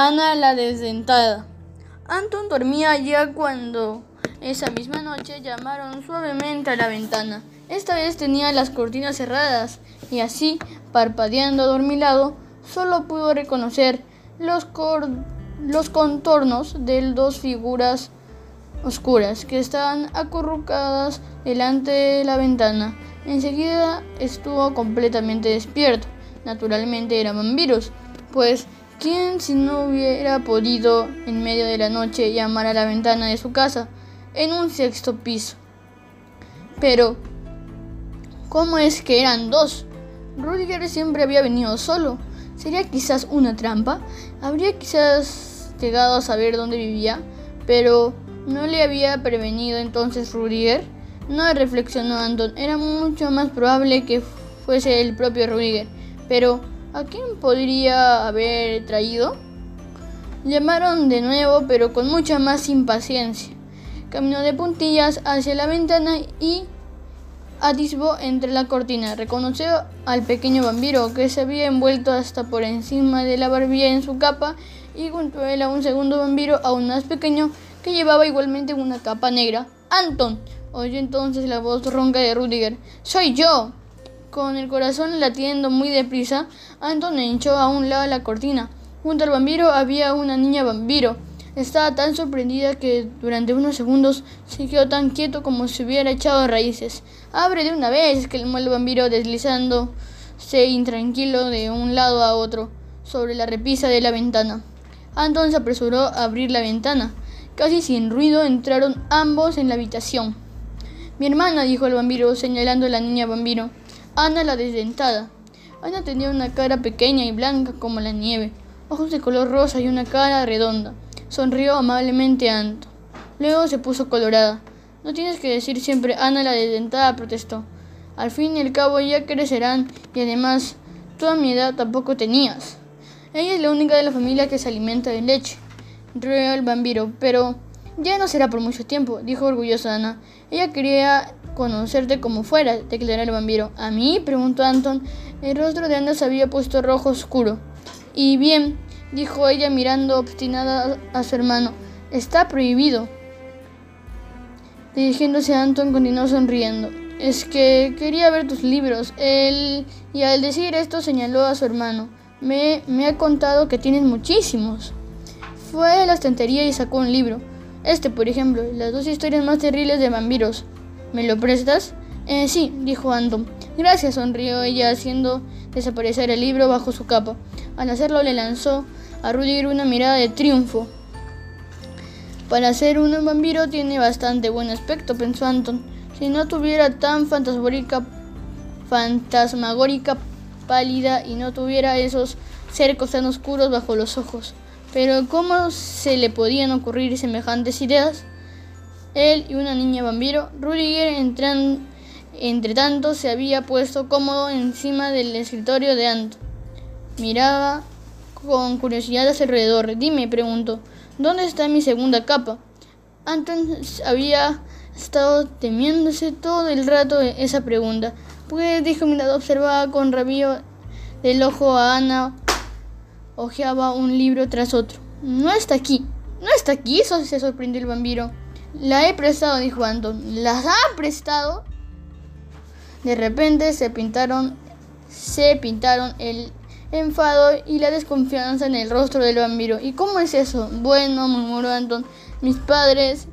Ana la desdentada. Anton dormía ya cuando esa misma noche llamaron suavemente a la ventana. Esta vez tenía las cortinas cerradas y así, parpadeando adormilado, solo pudo reconocer los, los contornos de dos figuras oscuras que estaban acurrucadas delante de la ventana. Enseguida estuvo completamente despierto. Naturalmente eran vampiros, pues ¿Quién si no hubiera podido en medio de la noche llamar a la ventana de su casa en un sexto piso? Pero, ¿cómo es que eran dos? Rudiger siempre había venido solo. ¿Sería quizás una trampa? ¿Habría quizás llegado a saber dónde vivía? Pero, ¿no le había prevenido entonces Rudiger? No reflexionó Anton. Era mucho más probable que fuese el propio Rudiger. Pero, ¿A quién podría haber traído? Llamaron de nuevo, pero con mucha más impaciencia. Caminó de puntillas hacia la ventana y atisbó entre la cortina. Reconoció al pequeño vampiro que se había envuelto hasta por encima de la barbilla en su capa y junto a él a un segundo vampiro aún más pequeño que llevaba igualmente una capa negra. ¡Anton! oyó entonces la voz ronca de Rudiger. ¡Soy yo! Con el corazón latiendo muy deprisa, Anton echó a un lado la cortina. Junto al vampiro había una niña vampiro. Estaba tan sorprendida que durante unos segundos se quedó tan quieto como si hubiera echado raíces. Abre de una vez, exclamó el vampiro deslizándose intranquilo de un lado a otro sobre la repisa de la ventana. Anton se apresuró a abrir la ventana. Casi sin ruido entraron ambos en la habitación. Mi hermana, dijo el vampiro, señalando a la niña vampiro. Ana la desdentada. Ana tenía una cara pequeña y blanca como la nieve, ojos de color rosa y una cara redonda. Sonrió amablemente a Anto. Luego se puso colorada. No tienes que decir siempre Ana la desdentada, protestó. Al fin y al cabo ya crecerán y además toda mi edad tampoco tenías. Ella es la única de la familia que se alimenta de leche. Rió el vampiro, pero ya no será por mucho tiempo, dijo orgullosa Ana. Ella quería conocerte como fuera, declaró el vampiro. ¿A mí? preguntó Anton. El rostro de Ana se había puesto rojo oscuro. Y bien, dijo ella mirando obstinada a su hermano, está prohibido. Dirigiéndose a Anton continuó sonriendo. Es que quería ver tus libros. Él, y al decir esto señaló a su hermano. Me, me ha contado que tienes muchísimos. Fue a la estantería y sacó un libro. Este, por ejemplo, las dos historias más terribles de vampiros. ¿Me lo prestas? Eh, sí, dijo Anton. Gracias, sonrió ella, haciendo desaparecer el libro bajo su capa. Al hacerlo le lanzó a Rudiger una mirada de triunfo. Para ser un vampiro tiene bastante buen aspecto, pensó Anton. Si no tuviera tan fantasmagórica, fantasmagórica pálida y no tuviera esos cercos tan oscuros bajo los ojos. Pero ¿cómo se le podían ocurrir semejantes ideas? Él y una niña vampiro. Rudiger, entre tanto, se había puesto cómodo encima del escritorio de Ant. Miraba con curiosidad hacia alrededor. Dime, preguntó, ¿dónde está mi segunda capa? Anton había estado temiéndose todo el rato esa pregunta. Pues dijo mirando observaba con rabio del ojo a Ana. Ojeaba un libro tras otro. No está aquí. No está aquí, eso se sorprendió el vampiro. La he prestado, dijo Anton. ¿Las ha prestado? De repente se pintaron, se pintaron el enfado y la desconfianza en el rostro del vampiro. ¿Y cómo es eso? Bueno, murmuró Anton. Mis padres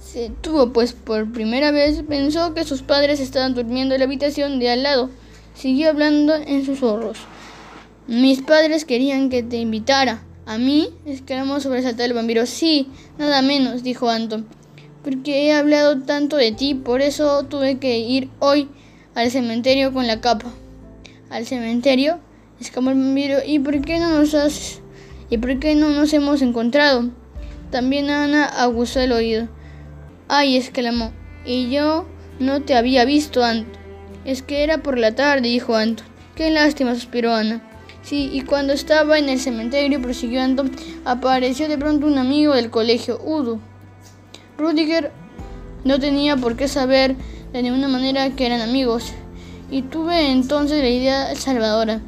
se tuvo, pues por primera vez pensó que sus padres estaban durmiendo en la habitación de al lado. Siguió hablando en sus ojos. Mis padres querían que te invitara. ¿A mí? exclamó sobresaltado el vampiro. Sí, nada menos, dijo Anton. Porque he hablado tanto de ti, por eso tuve que ir hoy al cementerio con la capa. ¿Al cementerio? exclamó el vampiro. ¿Y por qué no nos has... ¿Y por qué no nos hemos encontrado? También Ana aguzó el oído. Ay, exclamó. Y yo no te había visto, Anton. Es que era por la tarde, dijo Anton. Qué lástima, suspiró Ana. Sí, y cuando estaba en el cementerio, prosiguió Anton, apareció de pronto un amigo del colegio, Udo. Rudiger no tenía por qué saber de ninguna manera que eran amigos, y tuve entonces la idea salvadora.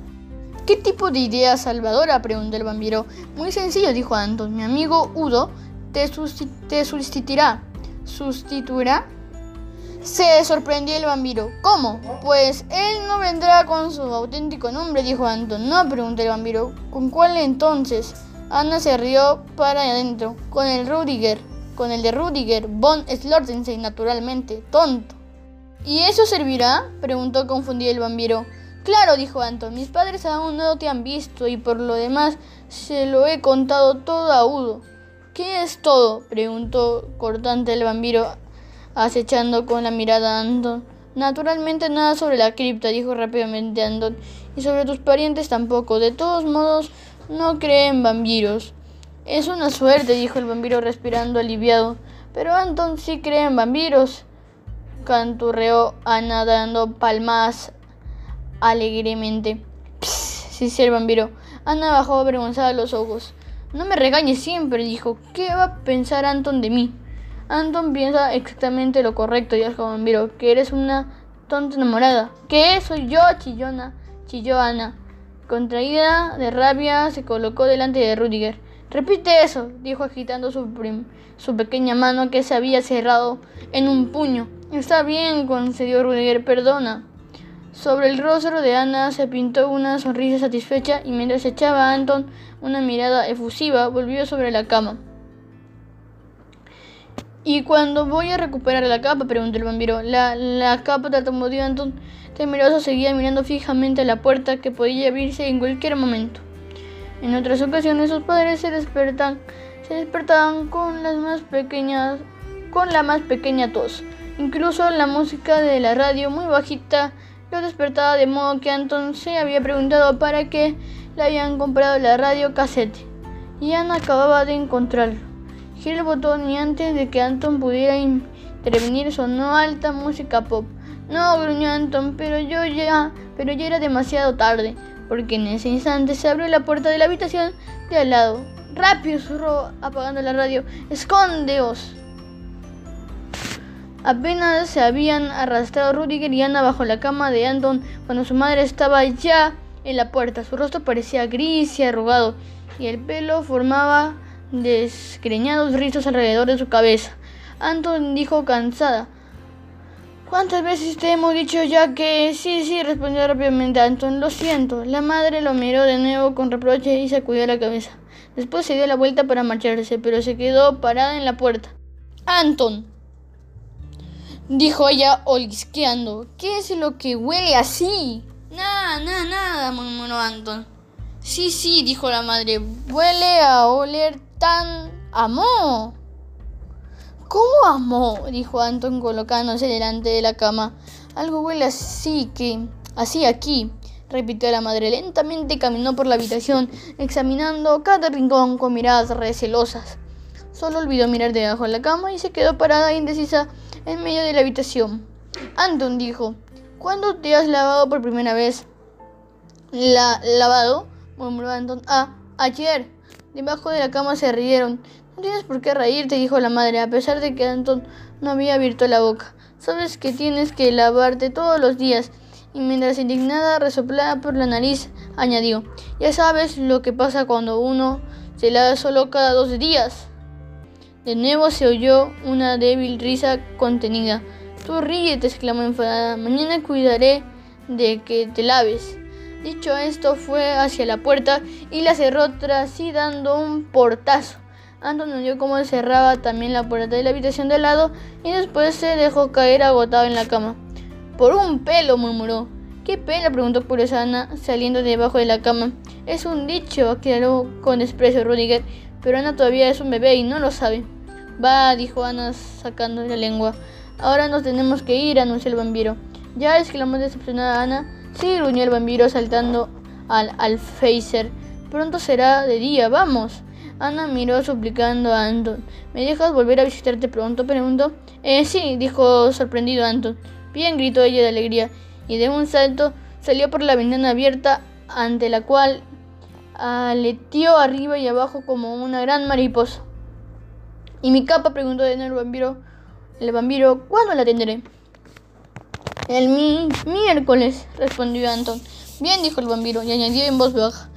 ¿Qué tipo de idea salvadora? preguntó el vampiro. Muy sencillo, dijo Anton. Mi amigo Udo te, te sustituirá. ¿Sustituirá? Se sorprendió el vampiro. ¿Cómo? Pues él no vendrá con su auténtico nombre, dijo Anton. No, preguntó el vampiro. ¿Con cuál entonces? Ana se rió para adentro. Con el Rudiger. Con el de Rudiger. Von Slortensen, naturalmente. Tonto. ¿Y eso servirá? preguntó confundido el vampiro. Claro, dijo Anton. Mis padres aún no te han visto y por lo demás se lo he contado todo a Udo. ¿Qué es todo? preguntó cortante el vampiro acechando con la mirada a Anton. Naturalmente nada sobre la cripta, dijo rápidamente Anton, y sobre tus parientes tampoco. De todos modos, no creen en vampiros. Es una suerte, dijo el vampiro respirando aliviado. Pero Anton sí cree en vampiros. Canturreó Ana dando palmas alegremente. sí, sí, el vampiro. Ana bajó avergonzada los ojos. No me regañes siempre, dijo. ¿Qué va a pensar Anton de mí? Anton piensa exactamente lo correcto, dijo vampiro, que eres una tonta enamorada. ¿Qué? Soy yo, chillona, chilló Ana. Contraída de rabia, se colocó delante de Rudiger. Repite eso, dijo agitando su, su pequeña mano que se había cerrado en un puño. Está bien, concedió Rudiger, perdona. Sobre el rostro de Ana se pintó una sonrisa satisfecha y mientras echaba a Anton una mirada efusiva, volvió sobre la cama. ¿Y cuando voy a recuperar la capa? preguntó el vampiro. La, la capa tartamudeó Anton. Temeroso seguía mirando fijamente a la puerta que podía abrirse en cualquier momento. En otras ocasiones sus padres se despertan, se despertaban con las más pequeñas, con la más pequeña tos. Incluso la música de la radio muy bajita lo despertaba de modo que Anton se había preguntado para qué le habían comprado la radio cassette. Y Ana acababa de encontrarlo. Giró el botón y antes de que Anton pudiera intervenir sonó alta música pop. No, gruñó Anton, pero yo ya, pero ya era demasiado tarde, porque en ese instante se abrió la puerta de la habitación de al lado. Rápido, susurró apagando la radio. ¡Escondeos! Apenas se habían arrastrado Rudiger y Ana bajo la cama de Anton cuando su madre estaba ya en la puerta. Su rostro parecía gris y arrugado y el pelo formaba desgreñados rizos alrededor de su cabeza. Anton dijo cansada. ¿Cuántas veces te hemos dicho ya que sí, sí? respondió rápidamente Anton. Lo siento. La madre lo miró de nuevo con reproche y sacudió la cabeza. Después se dio la vuelta para marcharse, pero se quedó parada en la puerta. Anton, dijo ella olisqueando. ¿Qué es lo que huele así? Nada, nada, nada, murmuró Anton. Sí, sí, dijo la madre. Huele a oler tan amó. ¿Cómo amó? dijo Anton colocándose delante de la cama. Algo huele así que... así aquí, repitió la madre. Lentamente caminó por la habitación, examinando cada rincón con miradas recelosas. Solo olvidó mirar debajo de la cama y se quedó parada indecisa en medio de la habitación. Anton dijo, ¿cuándo te has lavado por primera vez? ¿La lavado? murmuró Anton. Ah, ayer. Debajo de la cama se rieron. No tienes por qué reírte, dijo la madre, a pesar de que Anton no había abierto la boca. Sabes que tienes que lavarte todos los días. Y mientras indignada resoplaba por la nariz, añadió, ya sabes lo que pasa cuando uno se lava solo cada dos días. De nuevo se oyó una débil risa contenida. Tú ríete, exclamó enfadada. Mañana cuidaré de que te laves. Dicho esto, fue hacia la puerta y la cerró tras sí dando un portazo. Anton oyó cómo cerraba también la puerta de la habitación de al lado y después se dejó caer agotado en la cama. Por un pelo, murmuró. ¿Qué pelo? preguntó Ana, saliendo debajo de la cama. Es un dicho, aclaró con desprecio Rudiger, pero Ana todavía es un bebé y no lo sabe. Va, dijo Ana sacando la lengua. Ahora nos tenemos que ir, anunció el vampiro. Ya exclamó decepcionada Ana Sí, gruñó el vampiro saltando al alféizar. Pronto será de día, vamos. Ana miró suplicando a Anton. ¿Me dejas volver a visitarte pronto? preguntó. Eh, sí, dijo sorprendido Anton. Bien, gritó ella de alegría, y de un salto salió por la ventana abierta, ante la cual aleteó arriba y abajo como una gran mariposa. ¿Y mi capa? preguntó de nuevo el vampiro. El vampiro, ¿cuándo la tendré? El mi miércoles, respondió Anton. Bien, dijo el vampiro y añadió en voz baja.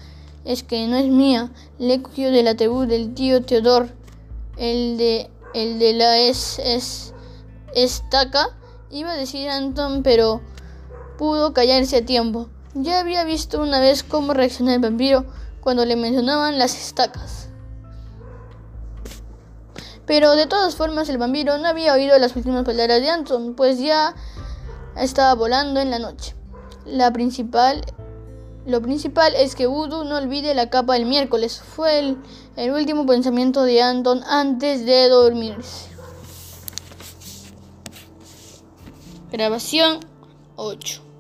Es que no es mía. Le he cogido del ataúd del tío Teodor. El de, el de la es, es, estaca. Iba a decir Anton, pero pudo callarse a tiempo. Ya había visto una vez cómo reaccionaba el vampiro cuando le mencionaban las estacas. Pero de todas formas el vampiro no había oído las últimas palabras de Anton, pues ya estaba volando en la noche. La principal, lo principal es que Voodoo no olvide la capa del miércoles. Fue el, el último pensamiento de Anton antes de dormirse. Grabación 8.